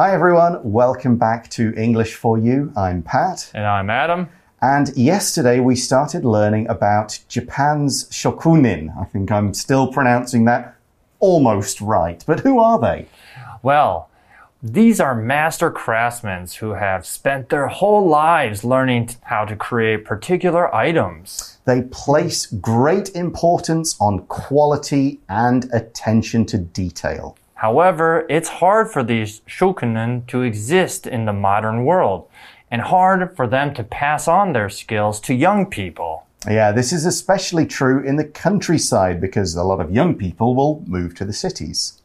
Hi, everyone. Welcome back to English for You. I'm Pat. And I'm Adam. And yesterday we started learning about Japan's shokunin. I think I'm still pronouncing that almost right. But who are they? Well, these are master craftsmen who have spent their whole lives learning how to create particular items. They place great importance on quality and attention to detail. However, it's hard for these shokunin to exist in the modern world and hard for them to pass on their skills to young people. Yeah, this is especially true in the countryside because a lot of young people will move to the cities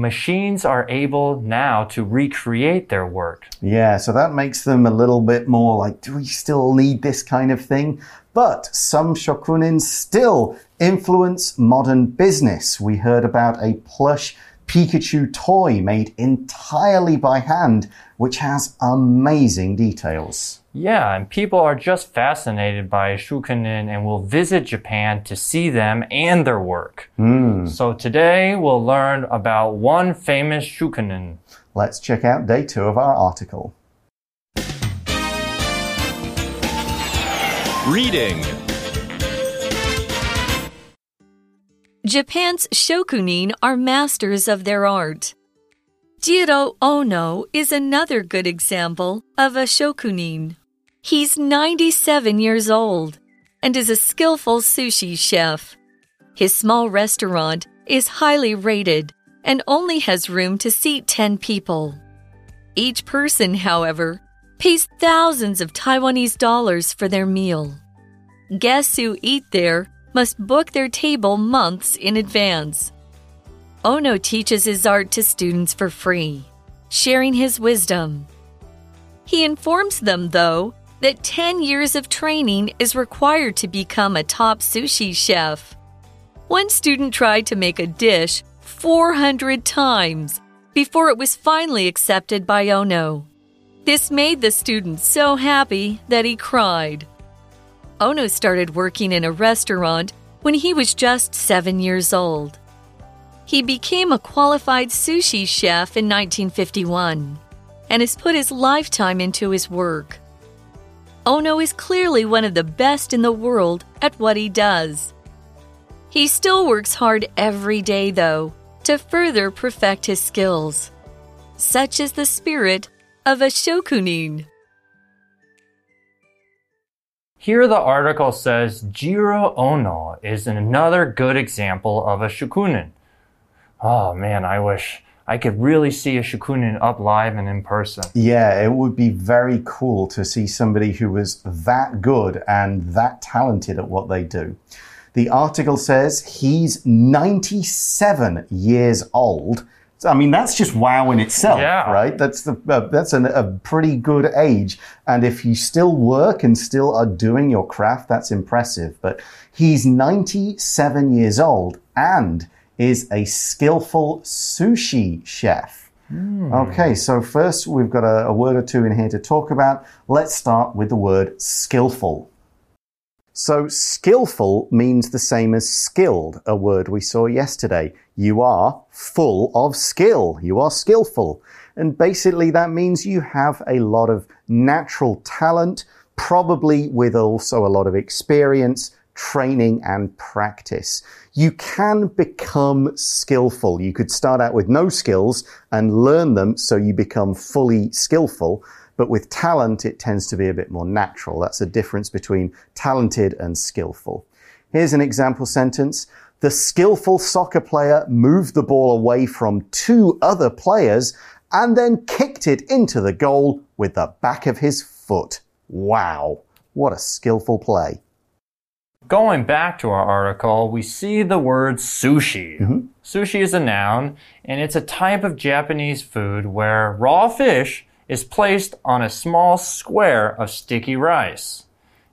machines are able now to recreate their work. Yeah, so that makes them a little bit more like, do we still need this kind of thing? But some shokunin still influence modern business. We heard about a plush Pikachu toy made entirely by hand, which has amazing details. Yeah, and people are just fascinated by shokunin and will visit Japan to see them and their work. Mm. So today we'll learn about one famous shokunin. Let's check out day two of our article. Reading Japan's shokunin are masters of their art. Jiro Ono is another good example of a shokunin. He's 97 years old and is a skillful sushi chef. His small restaurant is highly rated and only has room to seat 10 people. Each person, however, pays thousands of Taiwanese dollars for their meal. Guests who eat there must book their table months in advance. Ono teaches his art to students for free, sharing his wisdom. He informs them, though, that 10 years of training is required to become a top sushi chef. One student tried to make a dish 400 times before it was finally accepted by Ono. This made the student so happy that he cried. Ono started working in a restaurant when he was just seven years old. He became a qualified sushi chef in 1951 and has put his lifetime into his work. Ono is clearly one of the best in the world at what he does. He still works hard every day, though, to further perfect his skills. Such is the spirit of a shokunin. Here, the article says Jiro Ono is another good example of a shokunin. Oh man, I wish I could really see a shokunin up live and in person. Yeah, it would be very cool to see somebody who was that good and that talented at what they do. The article says he's 97 years old I mean, that's just wow in itself, yeah. right? That's the uh, that's an, a pretty good age, and if you still work and still are doing your craft, that's impressive. But he's 97 years old and is a skillful sushi chef. Mm. Okay, so first we've got a, a word or two in here to talk about. Let's start with the word skillful. So, skillful means the same as skilled, a word we saw yesterday. You are full of skill. You are skillful. And basically, that means you have a lot of natural talent, probably with also a lot of experience, training, and practice. You can become skillful. You could start out with no skills and learn them so you become fully skillful. But with talent, it tends to be a bit more natural. That's a difference between talented and skillful. Here's an example sentence. The skillful soccer player moved the ball away from two other players and then kicked it into the goal with the back of his foot. Wow. What a skillful play. Going back to our article, we see the word sushi. Mm -hmm. Sushi is a noun, and it's a type of Japanese food where raw fish is placed on a small square of sticky rice.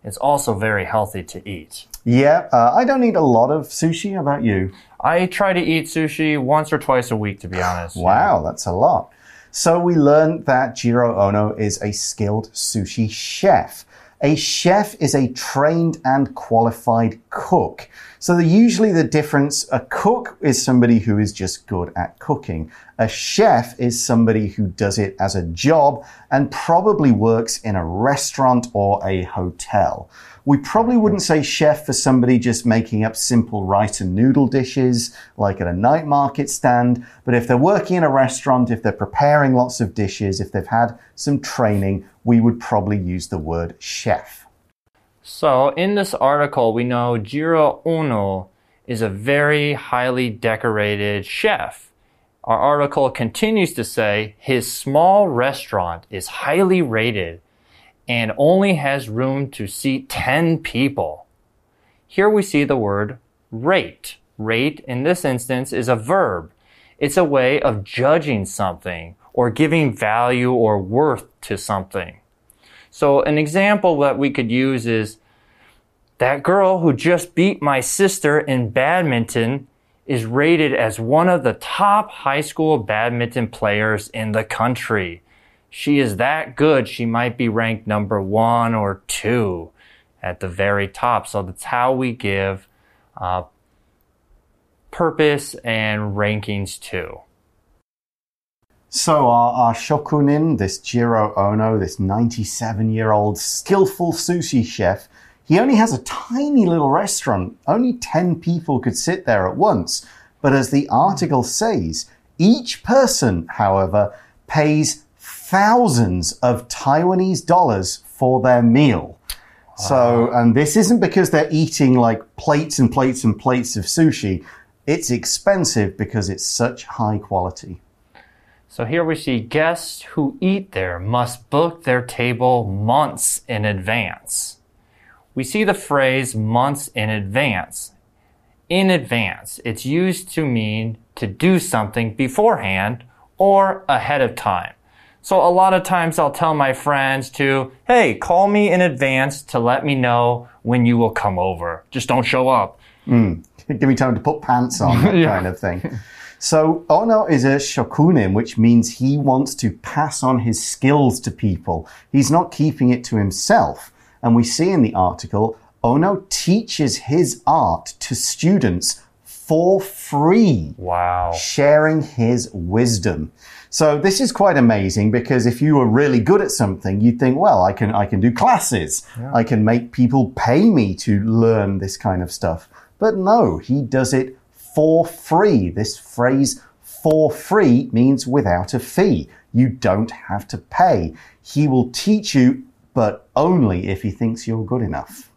It's also very healthy to eat. Yeah, uh, I don't eat a lot of sushi. How about you? I try to eat sushi once or twice a week, to be honest. wow, that's a lot. So we learned that Jiro Ono is a skilled sushi chef. A chef is a trained and qualified cook. So usually the difference, a cook is somebody who is just good at cooking. A chef is somebody who does it as a job and probably works in a restaurant or a hotel. We probably wouldn't say chef for somebody just making up simple rice and noodle dishes, like at a night market stand. But if they're working in a restaurant, if they're preparing lots of dishes, if they've had some training, we would probably use the word chef. So, in this article, we know Jiro Ono is a very highly decorated chef. Our article continues to say his small restaurant is highly rated and only has room to seat 10 people. Here we see the word rate. Rate in this instance is a verb. It's a way of judging something or giving value or worth to something. So an example that we could use is that girl who just beat my sister in badminton is rated as one of the top high school badminton players in the country she is that good, she might be ranked number one or two at the very top. So that's how we give uh, purpose and rankings too. So our, our shokunin, this Jiro Ono, this 97 year old skillful sushi chef, he only has a tiny little restaurant. Only 10 people could sit there at once. But as the article says, each person, however, pays thousands of Taiwanese dollars for their meal. So, and this isn't because they're eating like plates and plates and plates of sushi. It's expensive because it's such high quality. So here we see guests who eat there must book their table months in advance. We see the phrase months in advance. In advance, it's used to mean to do something beforehand or ahead of time. So a lot of times I'll tell my friends to, hey, call me in advance to let me know when you will come over. Just don't show up. Mm. Give me time to put pants on, that yeah. kind of thing. So Ono is a shokunin, which means he wants to pass on his skills to people. He's not keeping it to himself. And we see in the article, Ono teaches his art to students for free. Wow. Sharing his wisdom. So this is quite amazing because if you were really good at something, you'd think, well, I can, I can do classes. Yeah. I can make people pay me to learn this kind of stuff. But no, he does it for free. This phrase for free means without a fee. You don't have to pay. He will teach you, but only if he thinks you're good enough.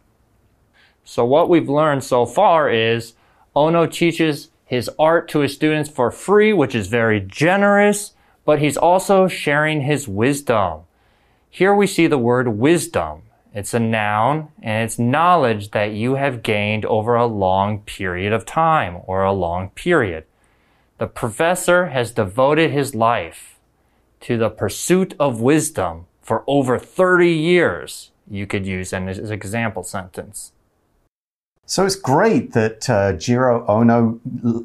So what we've learned so far is Ono teaches his art to his students for free, which is very generous but he's also sharing his wisdom. Here we see the word wisdom. It's a noun and it's knowledge that you have gained over a long period of time or a long period. The professor has devoted his life to the pursuit of wisdom for over 30 years. You could use an example sentence. So it's great that uh, Jiro Ono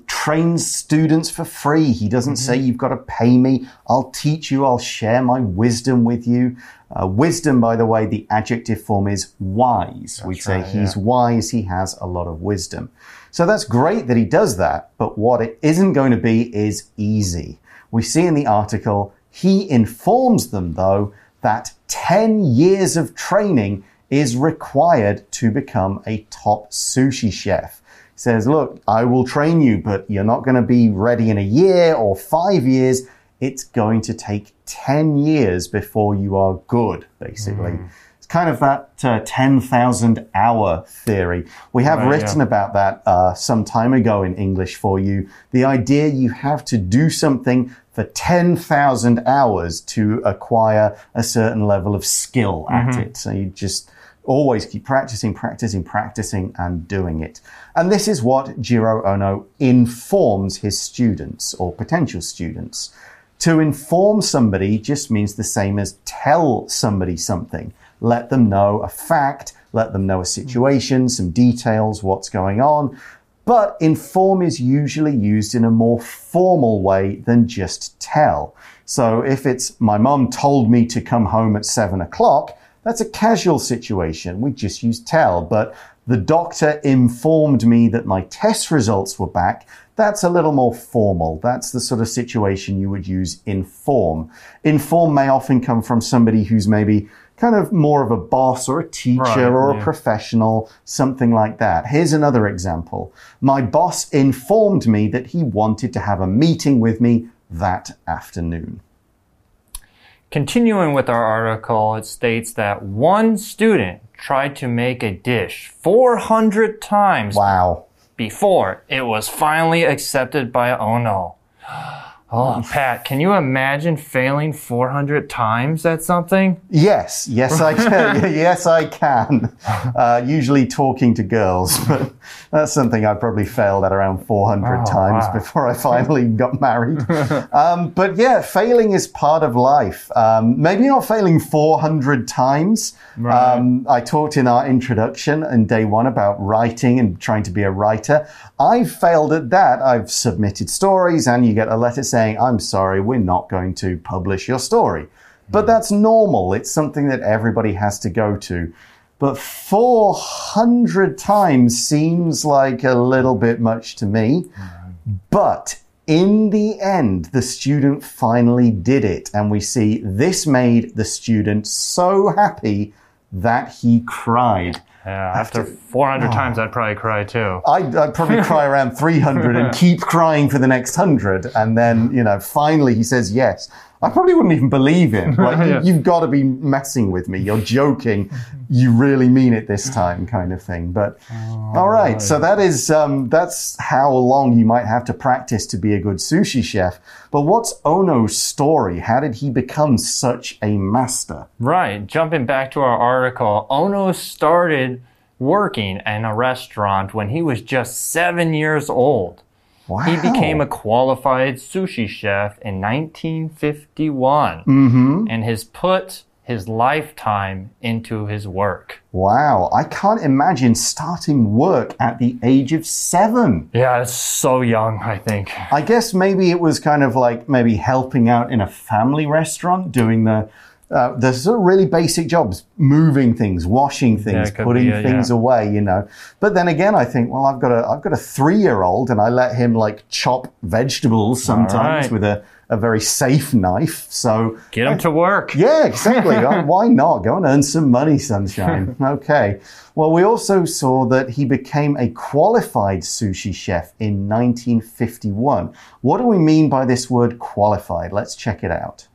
trains students for free. He doesn't mm -hmm. say you've got to pay me. I'll teach you. I'll share my wisdom with you. Uh, wisdom, by the way, the adjective form is wise. That's We'd say right, he's yeah. wise. He has a lot of wisdom. So that's great that he does that. But what it isn't going to be is easy. We see in the article, he informs them, though, that 10 years of training is required to become a top sushi chef. He says, look, I will train you, but you're not going to be ready in a year or five years. It's going to take 10 years before you are good, basically. Mm. It's kind of that uh, 10,000 hour theory. We have right, written yeah. about that uh, some time ago in English for you. The idea you have to do something for 10,000 hours to acquire a certain level of skill at mm -hmm. it. So you just always keep practicing, practicing, practicing, and doing it. And this is what Jiro Ono informs his students or potential students. To inform somebody just means the same as tell somebody something. Let them know a fact, let them know a hmm. situation, some details, what's going on. But inform is usually used in a more formal way than just tell. So if it's my mom told me to come home at seven o'clock, That's a casual situation. We just use tell. But the doctor informed me that my test results were back. That's a little more formal. That's the sort of situation you would use inform. Inform may often come from somebody who's maybe kind of more of a boss or a teacher Right, or a professional, something like that. Here's another example. My boss informed me that he wanted to have a meeting with me that afternoon. Continuing with our article, it states that one student tried to make a dish 400 times Wow. before it was finally accepted by Ono. Oh, Pat, can you imagine failing 400 times at something? Yes, yes, I can. yes, I can. Uh, usually talking to girls, but that's something I probably failed at around 400 Oh, times wow. before I finally got married. um, but yeah, failing is part of life. Um, maybe not failing 400 times. Um, I talked in our introduction in day one about writing and trying to be a writer. I've failed at that. I've submitted stories, and you get a letter saying, I'm sorry, we're not going to publish your story. But mm. that's normal. It's something that everybody has to go to. But 400 times seems like a little bit much to me. Mm. But in the end, the student finally did it. And we see this made the student so happy that he cried. Yeah, after 400 ah. times, I'd probably cry too. I'd, I'd probably cry around 300 and keep crying for the next 100. And then, you know, finally he says yes. I probably wouldn't even believe him. Like, Yeah. you, you've got to be messing with me. You're joking. You really mean it this time, kind of thing. But, all right. So that is, um, that's how long you might have to practice to be a good sushi chef. But what's Ono's story? How did he become such a master? Right, jumping back to our article, Ono started working in a restaurant when he was just seven years old. Wow. He became a qualified sushi chef in 1951 Mm-hmm. and has put his lifetime into his work. Wow. I can't imagine starting work at the age of seven. Yeah, it's so young, I think. I guess maybe it was kind of like maybe helping out in a family restaurant, doing the uh, the sort of really basic jobs, moving things, washing things, could putting be, uh, things yeah. away, you know. But then again, I think, well, I've got a I've got a three year old, and I let him like chop vegetables sometimes right. with a a very safe knife. So Get him to work. yeah, exactly. Why not? Go and earn some money, sunshine. Okay. Well, we also saw that he became a qualified sushi chef in 1951. What do we mean by this word qualified? Let's check it out.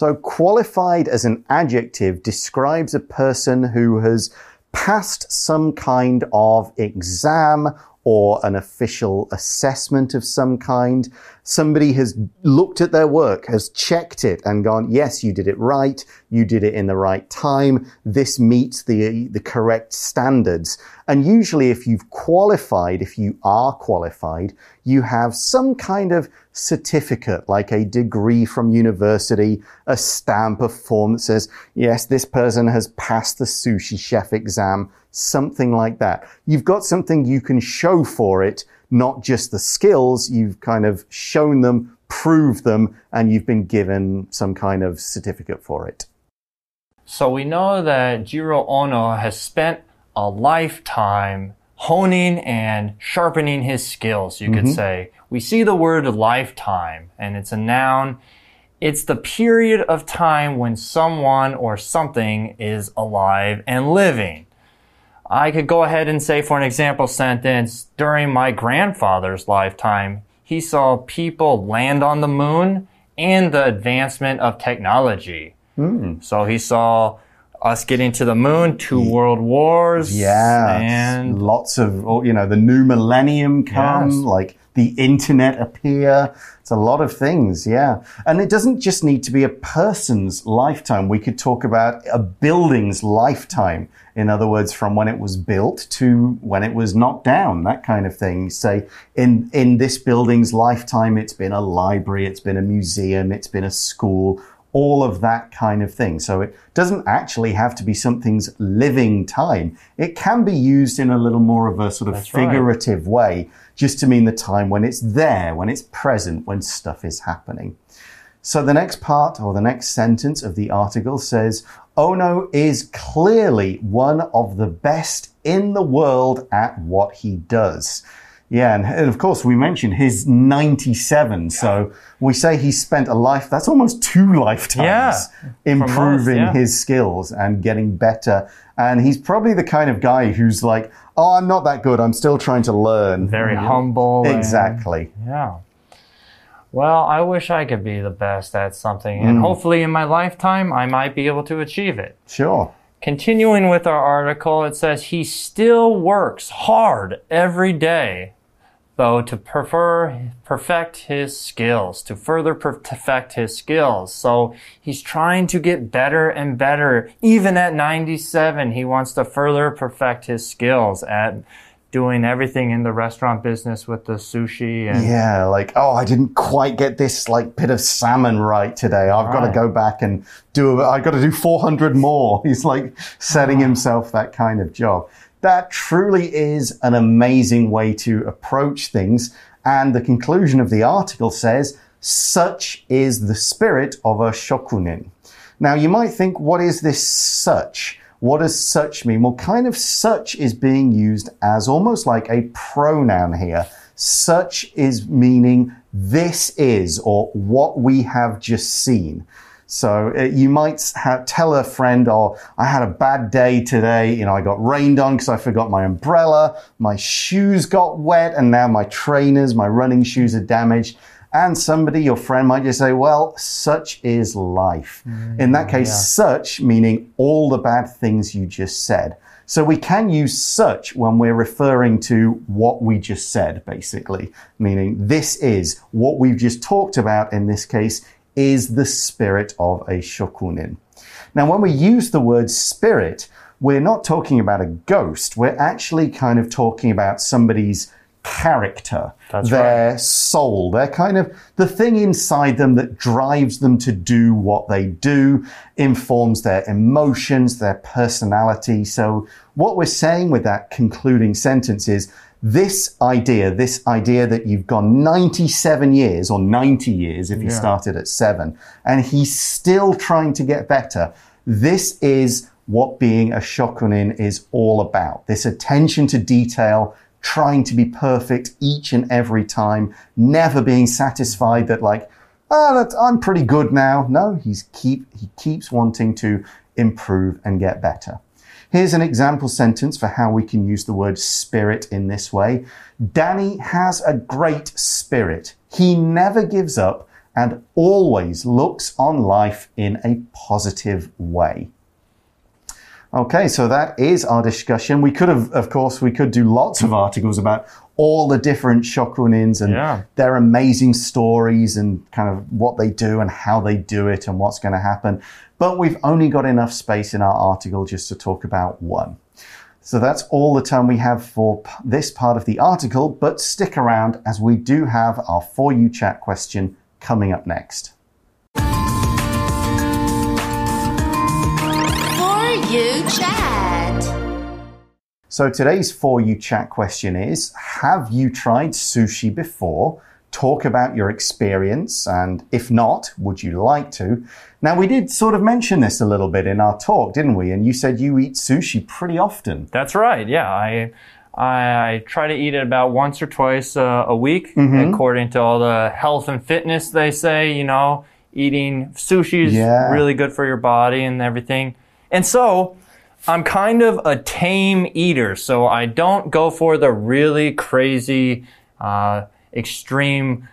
So, qualified as an adjective describes a person who has passed some kind of exam or an official assessment of some kind. Somebody has looked at their work, has checked it and gone, yes, you did it right. You did it in the right time. This meets the, the correct standards. And usually if you've qualified, if you are qualified, you have some kind of certificate, like a degree from university, a stamp, a form that says, yes, this person has passed the sushi chef exam, something like that. You've got something you can show for it, not just the skills. You've kind of shown them, proved them, and you've been given some kind of certificate for it. So we know that Jiro Ono has spent a lifetime honing and sharpening his skills, you could mm-hmm. say. We see the word lifetime, and it's a noun. It's the period of time when someone or something is alive and living. I could go ahead and say, for an example sentence, during my grandfather's lifetime, he saw people land on the moon and the advancement of technology. Hmm. So he saw us getting to the moon, two world wars. Yeah. And lots of, oh, you know, the new millennium come, Yes. like the internet appear. It's a lot of things. Yeah. And it doesn't just need to be a person's lifetime. We could talk about a building's lifetime. In other words, from when it was built to when it was knocked down, that kind of thing. Say, in, in this building's lifetime, it's been a library, it's been a museum, it's been a school, all of that kind of thing. So it doesn't actually have to be something's living time. It can be used in a little more of a sort of That's right. figurative way, just to mean the time when it's there, when it's present, when stuff is happening. So the next part or the next sentence of the article says, Ono is clearly one of the best in the world at what he does. Yeah, and, and of course, we mentioned he's 97. So we say he spent a life, that's almost two lifetimes Yeah, improving yeah. his skills and getting better. And he's probably the kind of guy who's like, oh, I'm not that good. I'm still trying to learn. Very humble. and- Exactly. Yeah. Well, I wish I could be the best at something, Mm. and hopefully in my lifetime I might be able to achieve it. Sure. Continuing with our article, it says he still works hard every day, though, to prefer, perfect his skills, to further perfect his skills. So he's trying to get better and better. Even at 97, he wants to further perfect his skills at doing everything in the restaurant business with the sushi and Yeah, like, oh, I didn't quite get this like bit of salmon right today. I've got to go back and do, I've got to do 400 more. He's like setting ah. himself that kind of job. That truly is an amazing way to approach things. And the conclusion of the article says, such is the spirit of a shokunin. Now, you might think, what is this such? What does such mean? Well, kind of such is being used as almost like a pronoun here. Such is meaning this is or what we have just seen. So uh, you might ha tell a friend, "Oh, I had a bad day today. You know, I got rained on because I forgot my umbrella. My shoes got wet, and now my trainers, my running shoes, are damaged." And somebody, your friend, might just say, "Well, such is life." In that case, such meaning all the bad things you just said. So we can use such when we're referring to what we just said, basically, meaning this is what we've just talked about in this case is the spirit of a shokunin. Now, when we use the word spirit, we're not talking about a ghost. We're actually kind of talking about somebody's character, That's their soul, their kind of the thing inside them that drives them to do what they do, informs their emotions, their personality. So, what we're saying with that concluding sentence is this idea, this idea that you've gone 97 years or 90 years if you started at seven, and he's still trying to get better. This is what being a shokunin is all about. This attention to detail, trying to be perfect each and every time, never being satisfied that like, oh, I'm pretty good now. No, he's keep, he keeps wanting to improve and get better. Here's an example sentence for how we can use the word spirit in this way. Danny has a great spirit. He never gives up and always looks on life in a positive way. Okay, so that is our discussion. We could have, of course, we could do lots of articles about all the different shokunins and Yeah. their amazing stories and kind of what they do and how they do it and what's going to happen. But we've only got enough space in our article just to talk about one. So that's all the time we have for p- this part of the article, but stick around as we do have our For You chat question coming up next. For You Chat. So today's For You chat question is Have you tried sushi before? Talk about your experience, and if not, would you like to? Now, we did sort of mention this a little bit in our talk, didn't we? And you said you eat sushi pretty often. That's right. Yeah, I I, try to eat it about once or twice uh, a week, Mm-hmm. according to all the health and fitness. They say you know eating sushi is Yeah. really good for your body and everything. And so I'm kind of a tame eater, so I don't go for the really crazy, uh, extreme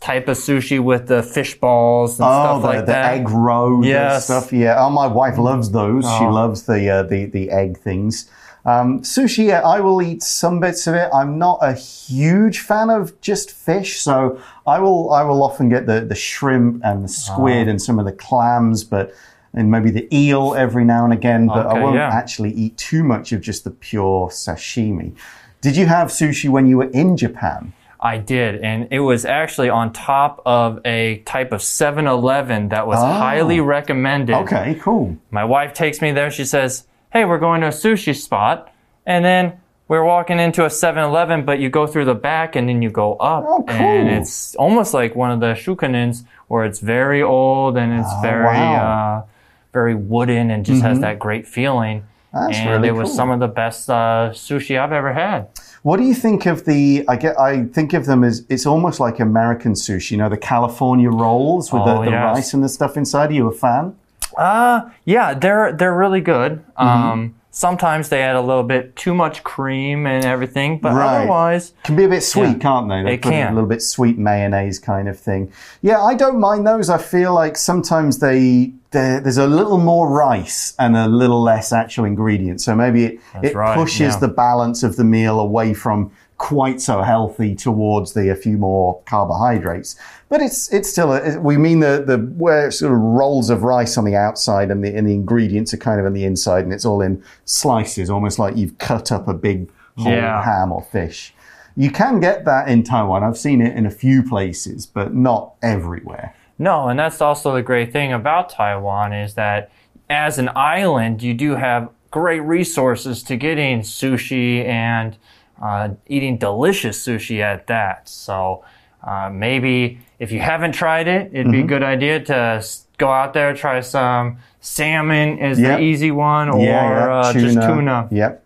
type of sushi with the fish balls and Oh, stuff the, like the that. egg roll Yes. stuff. Yeah. Oh, my wife loves those. She Oh. loves the uh, the the egg things. Um, sushi, yeah, I will eat some bits of it. I'm not a huge fan of just fish, so I will I will often get the the shrimp and the squid and some of the clams, but and maybe the eel every now and again. But I won't yeah. actually eat too much of just the pure sashimi. Did you have sushi when you were in Japan? I did, and it was actually on top of a type of 7 Eleven that was highly recommended. Oh. Okay, cool. My wife takes me there. She says, Hey, we're going to a sushi spot. And then we're walking into a 7 Eleven, but you go through the back and then you go up. Oh, cool. And it's almost like one of the shokunins where it's very old and it's very, Oh, wow. uh, very wooden and just has that great feeling. Mm-hmm. That's and really it was cool. some of the best uh, sushi I've ever had. What do you think of the? I get. I think of them as it's almost like American sushi. You know, the California rolls with the, Oh, the yes. rice and the stuff inside. Are you a fan? Uh, yeah, they're they're really good. Mm-hmm. Um, sometimes they add a little bit too much cream and everything, but Right. otherwise, Can be a bit sweet, Yeah, can't they? they can. a little bit sweet mayonnaise kind of thing. Yeah, I don't mind those. I feel like sometimes they there's a little more rice and a little less actual ingredients. So maybe it, it right, pushes yeah. the balance of the meal away from quite so healthy towards the a few more carbohydrates. But it's it's still a, we mean the the where sort of rolls of rice on the outside and the and the ingredients are kind of on the inside and it's all in slices, almost like you've cut up a big whole Yeah. ham or fish. You can get that in Taiwan. I've seen it in a few places, but not everywhere. No, and that's also the great thing about Taiwan is that as an island, you do have great resources to getting sushi and uh, eating delicious sushi at that. So uh, maybe if you haven't tried it, it'd be a good idea to go out there try some salmon is Yep. the easy one, or Uh, just tuna. Yep.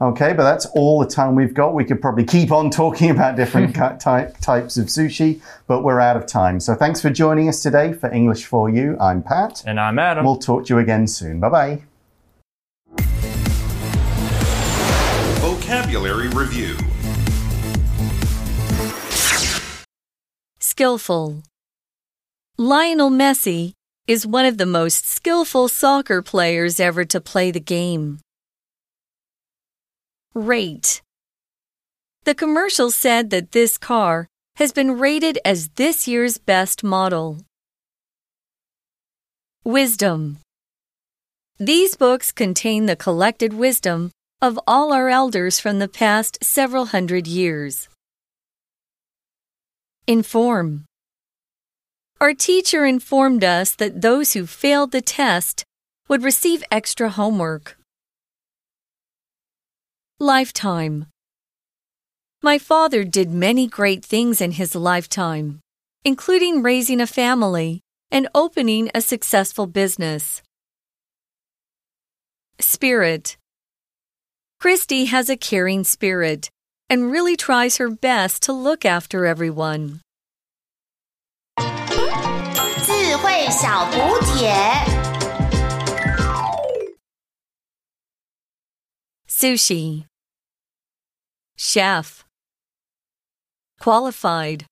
Okay, but that's all the time we've got. We could probably keep on talking about different type, types of sushi, but we're out of time. So thanks for joining us today for English for You. I'm Pat. And I'm Adam. We'll talk to you again soon. Bye bye. Vocabulary Review Skillful. Lionel Messi is one of the most skillful soccer players ever to play the game. Rate. The commercial said that this car has been rated as this year's best model. Wisdom. These books contain the collected wisdom of all our elders from the past several hundred years. Inform. Our teacher informed us that those who failed the test would receive extra homework. Lifetime. My father did many great things in his lifetime, including raising a family and opening a successful business. Spirit. Christy has a caring spirit and really tries her best to look after everyone. Sushi. Chef. Qualified.